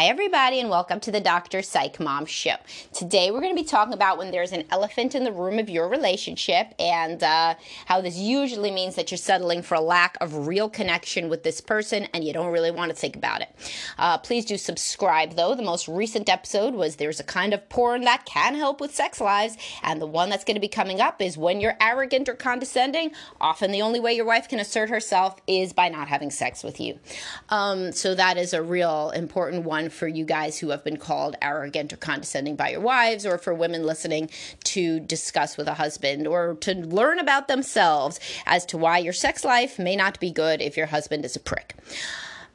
Hi, everybody, and welcome to the Dr. Psych Mom Show. Today, we're going to be talking about when there's an elephant in the room of your relationship and uh, how this usually means that you're settling for a lack of real connection with this person and you don't really want to think about it. Uh, please do subscribe, though. The most recent episode was There's a Kind of Porn That Can Help with Sex Lives, and the one that's going to be coming up is When You're Arrogant or Condescending. Often, the only way your wife can assert herself is by not having sex with you. Um, so, that is a real important one for you guys who have been called arrogant or condescending by your wives, or for women listening to discuss with a husband, or to learn about themselves as to why your sex life may not be good if your husband is a prick.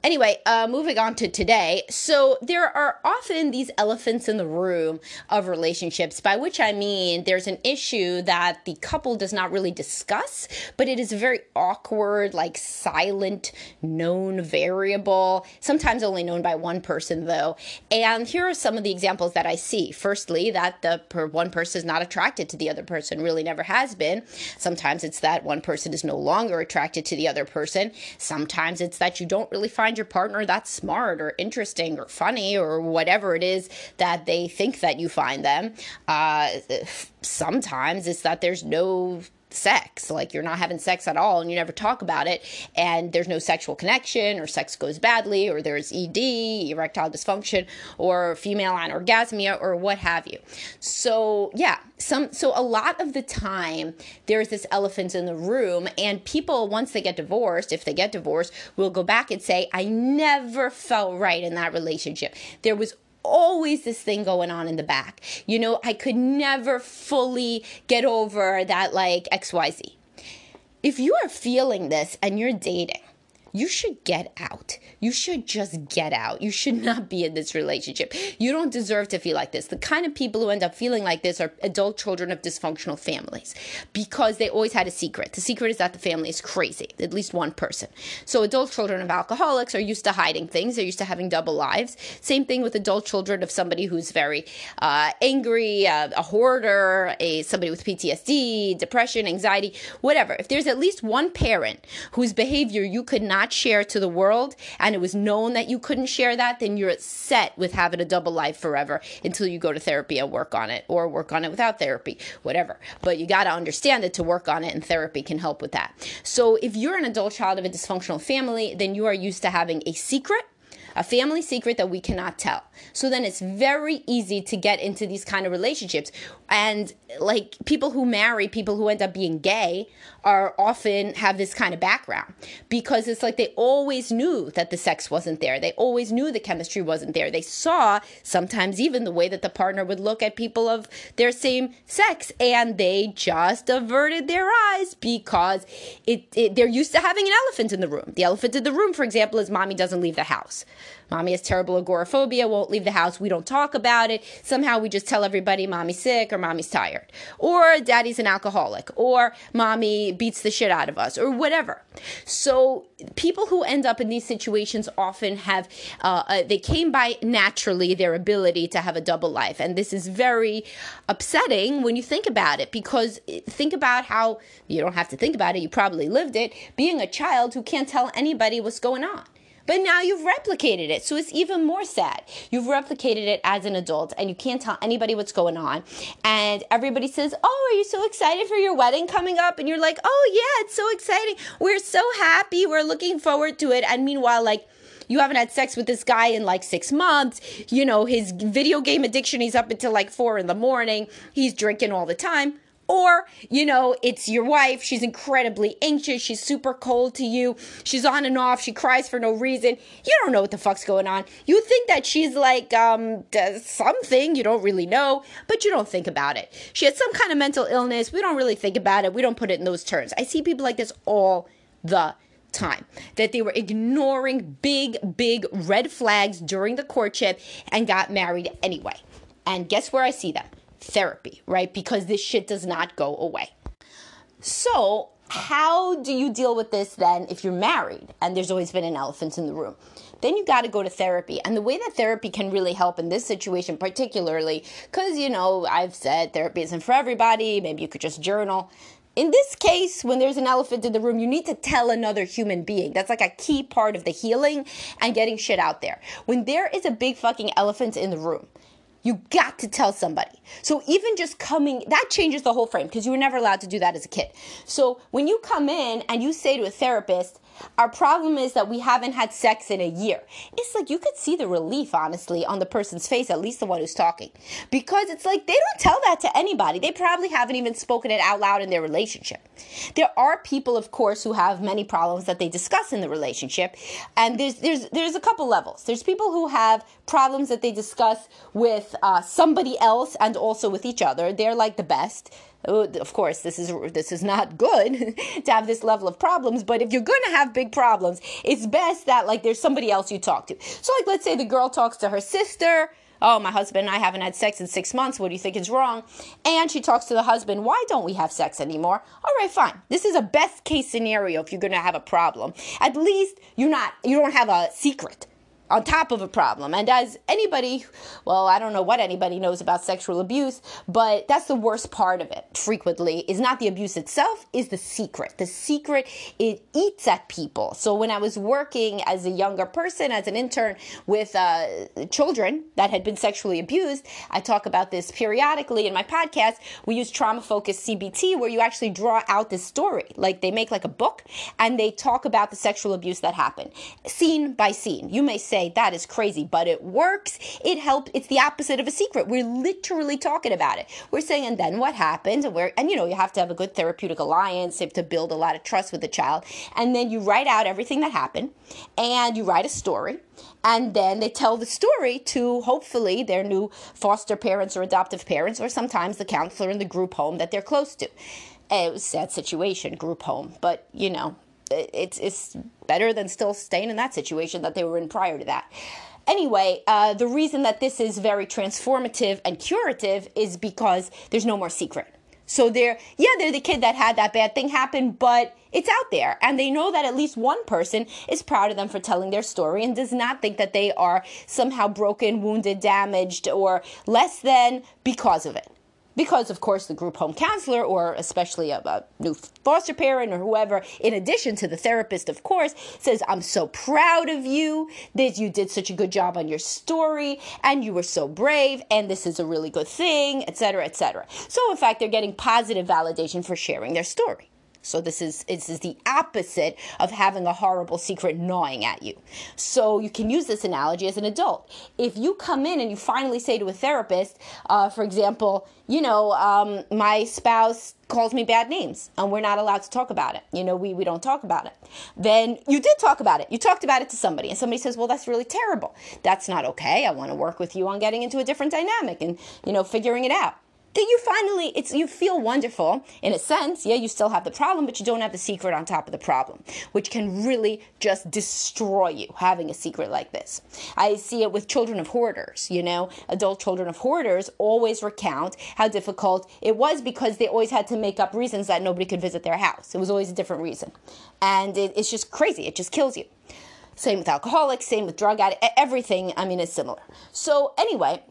Anyway, uh, moving on to today. So, there are often these elephants in the room of relationships, by which I mean there's an issue that the couple does not really discuss, but it is a very awkward, like silent, known variable, sometimes only known by one person, though. And here are some of the examples that I see. Firstly, that the per one person is not attracted to the other person, really never has been. Sometimes it's that one person is no longer attracted to the other person. Sometimes it's that you don't really find find your partner that's smart or interesting or funny or whatever it is that they think that you find them. Uh, sometimes it's that there's no sex. Like you're not having sex at all and you never talk about it, and there's no sexual connection, or sex goes badly, or there's ED, erectile dysfunction, or female anorgasmia, or what have you. So, yeah, some so a lot of the time there's this elephant in the room and people once they get divorced if they get divorced will go back and say i never felt right in that relationship there was always this thing going on in the back. You know, I could never fully get over that like XYZ. If you are feeling this and you're dating, you should get out. You should just get out. You should not be in this relationship. You don't deserve to feel like this. The kind of people who end up feeling like this are adult children of dysfunctional families because they always had a secret. The secret is that the family is crazy, at least one person. So, adult children of alcoholics are used to hiding things, they're used to having double lives. Same thing with adult children of somebody who's very uh, angry, uh, a hoarder, a somebody with PTSD, depression, anxiety, whatever. If there's at least one parent whose behavior you could not not share to the world and it was known that you couldn't share that, then you're set with having a double life forever until you go to therapy and work on it or work on it without therapy, whatever. But you got to understand it to work on it, and therapy can help with that. So if you're an adult child of a dysfunctional family, then you are used to having a secret a family secret that we cannot tell. So then it's very easy to get into these kind of relationships. And like people who marry people who end up being gay are often have this kind of background because it's like they always knew that the sex wasn't there. They always knew the chemistry wasn't there. They saw sometimes even the way that the partner would look at people of their same sex and they just averted their eyes because it, it they're used to having an elephant in the room. The elephant in the room, for example, is mommy doesn't leave the house. Mommy has terrible agoraphobia, won't leave the house. We don't talk about it. Somehow we just tell everybody mommy's sick or mommy's tired. Or daddy's an alcoholic. Or mommy beats the shit out of us or whatever. So people who end up in these situations often have, uh, uh, they came by naturally their ability to have a double life. And this is very upsetting when you think about it because think about how you don't have to think about it. You probably lived it being a child who can't tell anybody what's going on. But now you've replicated it. So it's even more sad. You've replicated it as an adult and you can't tell anybody what's going on. And everybody says, Oh, are you so excited for your wedding coming up? And you're like, Oh, yeah, it's so exciting. We're so happy. We're looking forward to it. And meanwhile, like, you haven't had sex with this guy in like six months. You know, his video game addiction, he's up until like four in the morning. He's drinking all the time. Or, you know, it's your wife. She's incredibly anxious. She's super cold to you. She's on and off. She cries for no reason. You don't know what the fuck's going on. You think that she's like, um, something. You don't really know, but you don't think about it. She has some kind of mental illness. We don't really think about it. We don't put it in those terms. I see people like this all the time that they were ignoring big, big red flags during the courtship and got married anyway. And guess where I see them? Therapy, right? Because this shit does not go away. So, how do you deal with this then if you're married and there's always been an elephant in the room? Then you got to go to therapy. And the way that therapy can really help in this situation, particularly, because, you know, I've said therapy isn't for everybody, maybe you could just journal In this case, when there's an elephant in the room, you need to tell another human being. That's like a key part of the healing and getting shit out there. When there is a big fucking elephant in the room, you got to tell somebody. So even just coming, that changes the whole frame because you were never allowed to do that as a kid. So when you come in and you say to a therapist, our problem is that we haven't had sex in a year. It's like you could see the relief, honestly, on the person's face, at least the one who's talking. Because it's like they don't tell that to anybody. They probably haven't even spoken it out loud in their relationship. There are people, of course, who have many problems that they discuss in the relationship. And there's there's there's a couple levels. There's people who have problems that they discuss with uh, somebody else and also with each other. They're like the best Oh, of course this is this is not good to have this level of problems but if you're going to have big problems it's best that like there's somebody else you talk to. So like let's say the girl talks to her sister oh my husband and i haven't had sex in six months what do you think is wrong? And she talks to the husband why don't we have sex anymore? All right fine. This is a best case scenario if you're going to have a problem. At least you're not you don't have a secret on top of a problem. And as anybody, well, I don't know what anybody knows about sexual abuse, but that's the worst part of it frequently is not the abuse itself, is the secret. The secret, it eats at people. So when I was working as a younger person, as an intern with uh, children that had been sexually abused, I talk about this periodically in my podcast. We use trauma focused CBT where you actually draw out this story. Like they make like a book and they talk about the sexual abuse that happened, scene by scene. You may say, say that is crazy, but it works. It helps. It's the opposite of a secret. We're literally talking about it. We're saying, and then what happens? And we're, and you know, you have to have a good therapeutic alliance You have to build a lot of trust with the child. And then you write out everything that happened and you write a story. And then they tell the story to hopefully their new foster parents or adoptive parents, or sometimes the counselor in the group home that they're close to. It was a sad situation, group home, but you know, it's it's better than still staying in that situation that they were in prior to that. Anyway, uh, the reason that this is very transformative and curative is because there's no more secret. So they're, yeah, they're the kid that had that bad thing happen, but it's out there. And they know that at least one person is proud of them for telling their story and does not think that they are somehow broken, wounded, damaged, or less than because of it because of course the group home counselor or especially a, a, new foster parent or whoever in addition to the therapist of course says i'm so proud of you that you did such a good job on your story and you were so brave and this is a really good thing etc etc so in fact they're getting positive validation for sharing their story so this is this is the opposite of having a horrible secret gnawing at you. So you can use this analogy as an adult. If you come in and you finally say to a therapist, uh, for example, you know, um, my spouse calls me bad names and we're not allowed to talk about it. You know, we, we don't talk about it. Then you did talk about it. You talked about it to somebody and somebody says, well, that's really terrible. That's not okay. I want to work with you on getting into a different dynamic and, you know, figuring it out that you finally it's you feel wonderful. In a sense yeah you still have the problem but you don't have the secret on top of the problem which can really just destroy you having a secret like this. I see it with children of hoarders you know? Adult children of hoarders always recount how difficult it was because they always had to make up reasons that nobody could visit their house. It was always a different reason. And it, it's just crazy. It just kills you. Same with alcoholics same with drug addicts everything i mean is similar. So anyway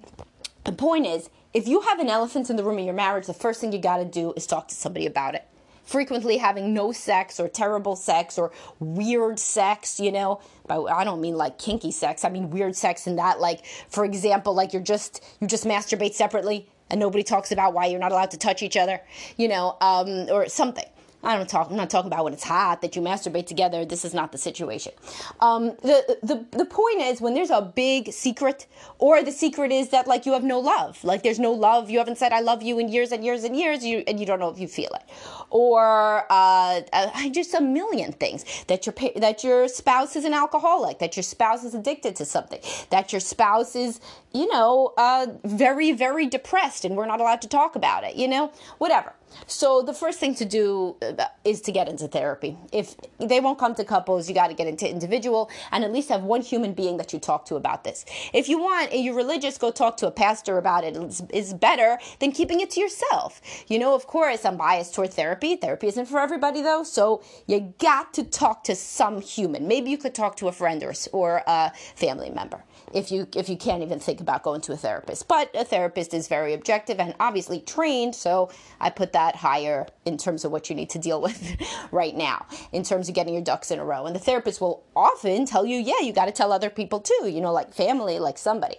the point is if you have an elephant in the room in your marriage, the first thing you got to do is talk to somebody about it. Frequently having no sex or terrible sex or weird sex, you know. But I don't mean like kinky sex. I mean weird sex in that, like, for example, like you're just you just masturbate separately and nobody talks about why you're not allowed to touch each other, you know, um, or something. I don't talk. I'm not talking about when it's hot that you masturbate together. This is not the situation. Um, the the the point is when there's a big secret, or the secret is that like you have no love, like there's no love. You haven't said I love you in years and years and years. You and you don't know if you feel it, or uh, uh, just a million things that your that your spouse is an alcoholic, that your spouse is addicted to something, that your spouse is you know uh, very very depressed and we're not allowed to talk about it. You know whatever. So the first thing to do uh, is to get into therapy. If they won't come to couples, you got to get into individual and at least have one human being that you talk to about this. If you want, if you're religious, go talk to a pastor about it. it. Is better than keeping it to yourself. You know, of course, I'm biased toward therapy. Therapy isn't for everybody though, so you got to talk to some human. Maybe you could talk to a friend or or a family member if you if you can't even think about going to a therapist. But a therapist is very objective and obviously trained, so I put that higher in terms of what you need to deal with right now, in terms of getting your ducks in a row. And the therapist will often tell you, yeah, you got to tell other people too, you know, like family, like somebody.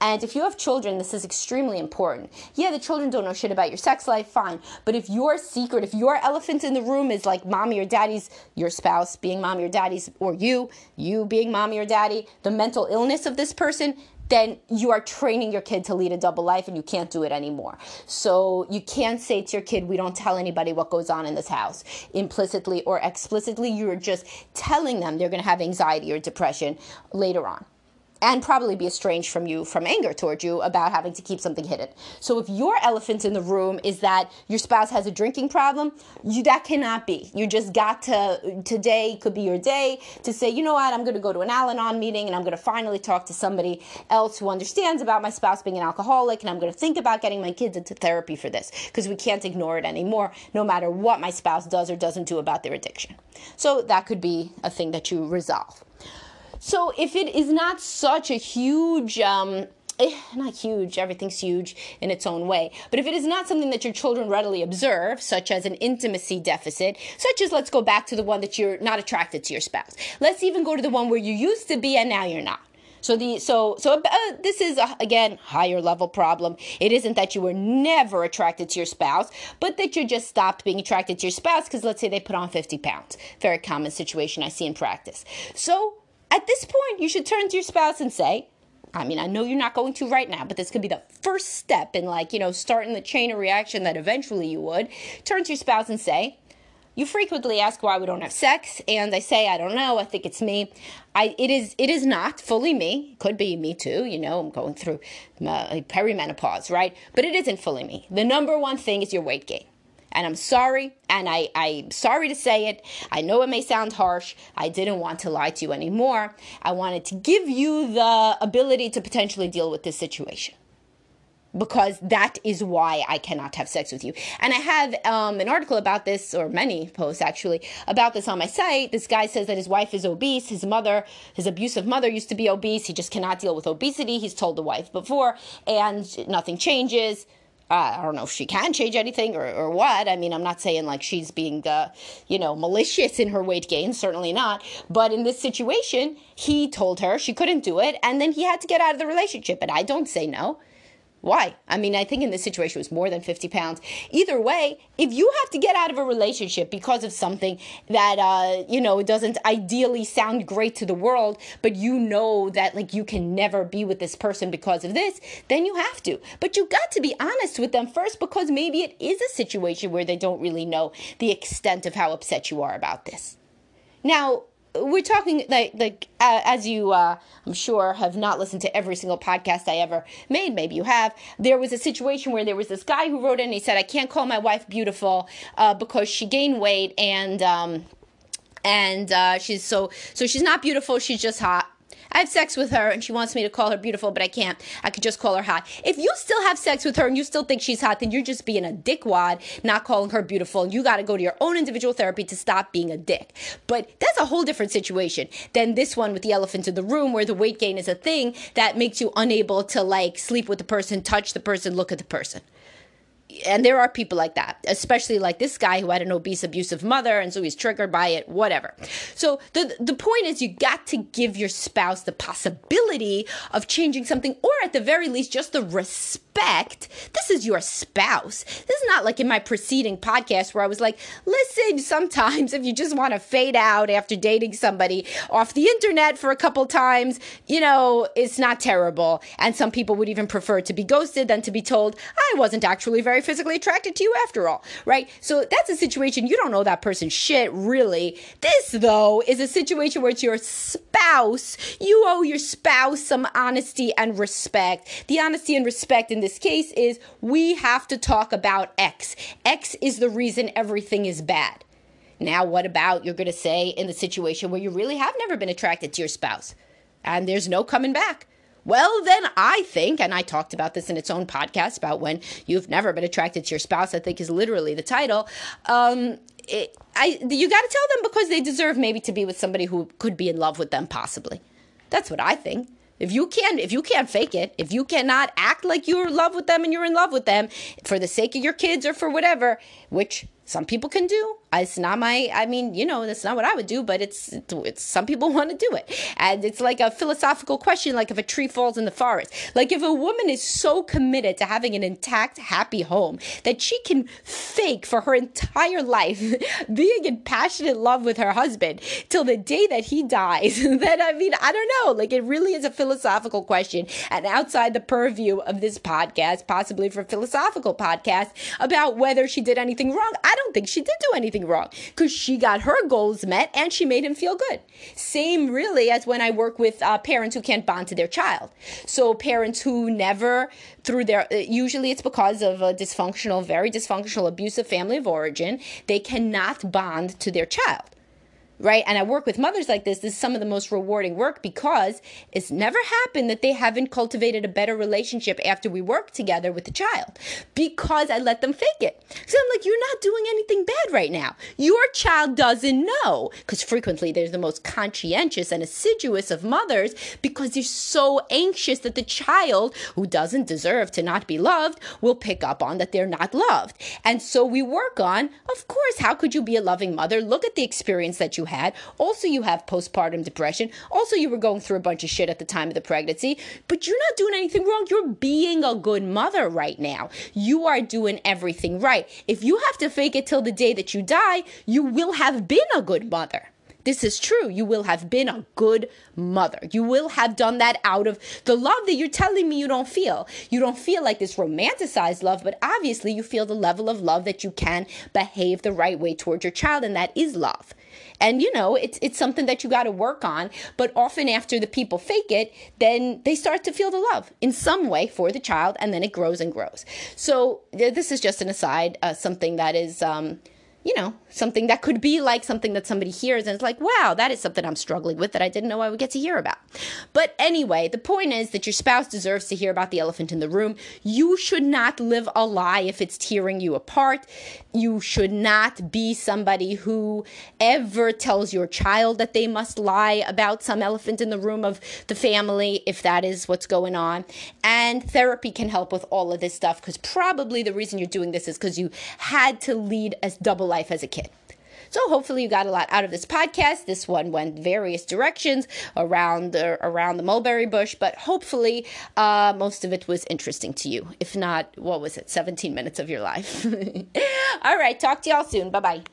And if you have children, this is extremely important. Yeah, the children don't know shit about your sex life, fine. But if your secret, if your elephant in the room is like mommy or daddy's, your spouse being mommy or daddy's, or you, you being mommy or daddy, the mental illness of this person, then you are training your kid to lead a double life and you can't do it anymore. So you can't say to your kid, we don't tell anybody what goes on in this house. Implicitly or explicitly, you're just telling them they're going to have anxiety or depression later on and probably be estranged from you from anger towards you about having to keep something hidden. So if your elephant in the room is that your spouse has a drinking problem, you that cannot be. You just got to today could be your day to say, you know what, I'm going to go to an Al-Anon meeting and I'm going to finally talk to somebody else who understands about my spouse being an alcoholic and I'm going to think about getting my kids into therapy for this because we can't ignore it anymore no matter what my spouse does or doesn't do about their addiction. So that could be a thing that you resolve. So if it is not such a huge, um, eh, not huge, everything's huge in its own way. But if it is not something that your children readily observe, such as an intimacy deficit, such as let's go back to the one that you're not attracted to your spouse. Let's even go to the one where you used to be and now you're not. So the so so uh, this is a, again higher level problem. It isn't that you were never attracted to your spouse, but that you just stopped being attracted to your spouse because let's say they put on 50 pounds. Very common situation I see in practice. So at this point, you should turn to your spouse and say, I mean, I know you're not going to right now, but this could be the first step in, like, you know, starting the chain of reaction that eventually you would. Turn to your spouse and say, you frequently ask why we don't have sex, and I say, I don't know, I think it's me. I, it is it is not fully me. Could be me too. You know, I'm going through uh, perimenopause, right? But it isn't fully me. The number one thing is your weight gain. And I'm sorry, and I, I'm sorry to say it. I know it may sound harsh. I didn't want to lie to you anymore. I wanted to give you the ability to potentially deal with this situation because that is why I cannot have sex with you. And I have um, an article about this, or many posts actually, about this on my site. This guy says that his wife is obese. His mother, his abusive mother, used to be obese. He just cannot deal with obesity. He's told the wife before, and nothing changes uh, I don't know if she can change anything or, or what. I mean, I'm not saying like she's being, uh, you know, malicious in her weight gain, certainly not. But in this situation, he told her she couldn't do it, and then he had to get out of the relationship. And I don't say no. Why? I mean, I think in this situation it was more than 50 pounds. Either way, if you have to get out of a relationship because of something that, uh, you know, doesn't ideally sound great to the world, but you know that, like, you can never be with this person because of this, then you have to. But you got to be honest with them first because maybe it is a situation where they don't really know the extent of how upset you are about this. Now, we're talking like like uh, as you uh, I'm sure have not listened to every single podcast I ever made. Maybe you have. There was a situation where there was this guy who wrote in. and He said, "I can't call my wife beautiful uh, because she gained weight and." Um, and uh, she's so so she's not beautiful she's just hot I have sex with her and she wants me to call her beautiful, but I can't. I could just call her hot. If you still have sex with her and you still think she's hot, then you're just being a dickwad, not calling her beautiful. And you got to go to your own individual therapy to stop being a dick. But that's a whole different situation than this one with the elephant in the room where the weight gain is a thing that makes you unable to like sleep with the person, touch the person, look at the person and there are people like that, especially like this guy who had an obese, abusive mother, and so he's triggered by it, whatever. So the the point is, you got to give your spouse the possibility of changing something, or at the very least, just the respect. This is your spouse. This is not like in my preceding podcast where I was like, listen, sometimes if you just want to fade out after dating somebody off the internet for a couple times, you know, it's not terrible. And some people would even prefer to be ghosted than to be told, I wasn't actually very physically attracted to you after all, right? So that's a situation you don't know that person shit, really. This, though, is a situation where it's your spouse. You owe your spouse some honesty and respect. The honesty and respect in this case is we have to talk about X. X is the reason everything is bad. Now, what about you're going to say in the situation where you really have never been attracted to your spouse and there's no coming back? Well, then I think, and I talked about this in its own podcast about when you've never been attracted to your spouse, I think is literally the title. Um, it, I, you got to tell them because they deserve maybe to be with somebody who could be in love with them, possibly. That's what I think. If you can't if you can't fake it, if you cannot act like you're in love with them and you're in love with them for the sake of your kids or for whatever, which some people can do. It's not my, I mean, you know, that's not what I would do, but it's, it's some people want to do it. And it's like a philosophical question, like if a tree falls in the forest. Like if a woman is so committed to having an intact, happy home that she can fake for her entire life being in passionate love with her husband till the day that he dies, then I mean, I don't know. Like it really is a philosophical question and outside the purview of this podcast, possibly for philosophical podcast about whether she did anything wrong. I don't think she did do anything wrong because she got her goals met and she made him feel good. Same really as when I work with uh, parents who can't bond to their child. So parents who never through their uh, usually it's because of a dysfunctional, very dysfunctional, abusive family of origin, they cannot bond to their child right? And I work with mothers like this. This is some of the most rewarding work because it's never happened that they haven't cultivated a better relationship after we work together with the child because I let them fake it. So I'm like, you're not doing anything bad right now. Your child doesn't know because frequently they're the most conscientious and assiduous of mothers because they're so anxious that the child who doesn't deserve to not be loved will pick up on that they're not loved. And so we work on, of course, how could you be a loving mother? Look at the experience that you had. Also, you have postpartum depression. Also, you were going through a bunch of shit at the time of the pregnancy, but you're not doing anything wrong. You're being a good mother right now. You are doing everything right. If you have to fake it till the day that you die, you will have been a good mother. This is true. You will have been a good mother. You will have done that out of the love that you're telling me you don't feel. You don't feel like this romanticized love, but obviously you feel the level of love that you can behave the right way towards your child, and that is love. And you know, it's it's something that you got to work on. But often after the people fake it, then they start to feel the love in some way for the child, and then it grows and grows. So this is just an aside, uh, something that is. Um, you know, something that could be like something that somebody hears and it's like, wow, that is something I'm struggling with that I didn't know I would get to hear about. But anyway, the point is that your spouse deserves to hear about the elephant in the room. You should not live a lie if it's tearing you apart. You should not be somebody who ever tells your child that they must lie about some elephant in the room of the family if that is what's going on. And therapy can help with all of this stuff because probably the reason you're doing this is because you had to lead a double life as a kid. So hopefully you got a lot out of this podcast. This one went various directions around the around the mulberry bush, but hopefully uh, most of it was interesting to you. If not, what was it? 17 minutes of your life. All right, talk to y'all soon. Bye bye.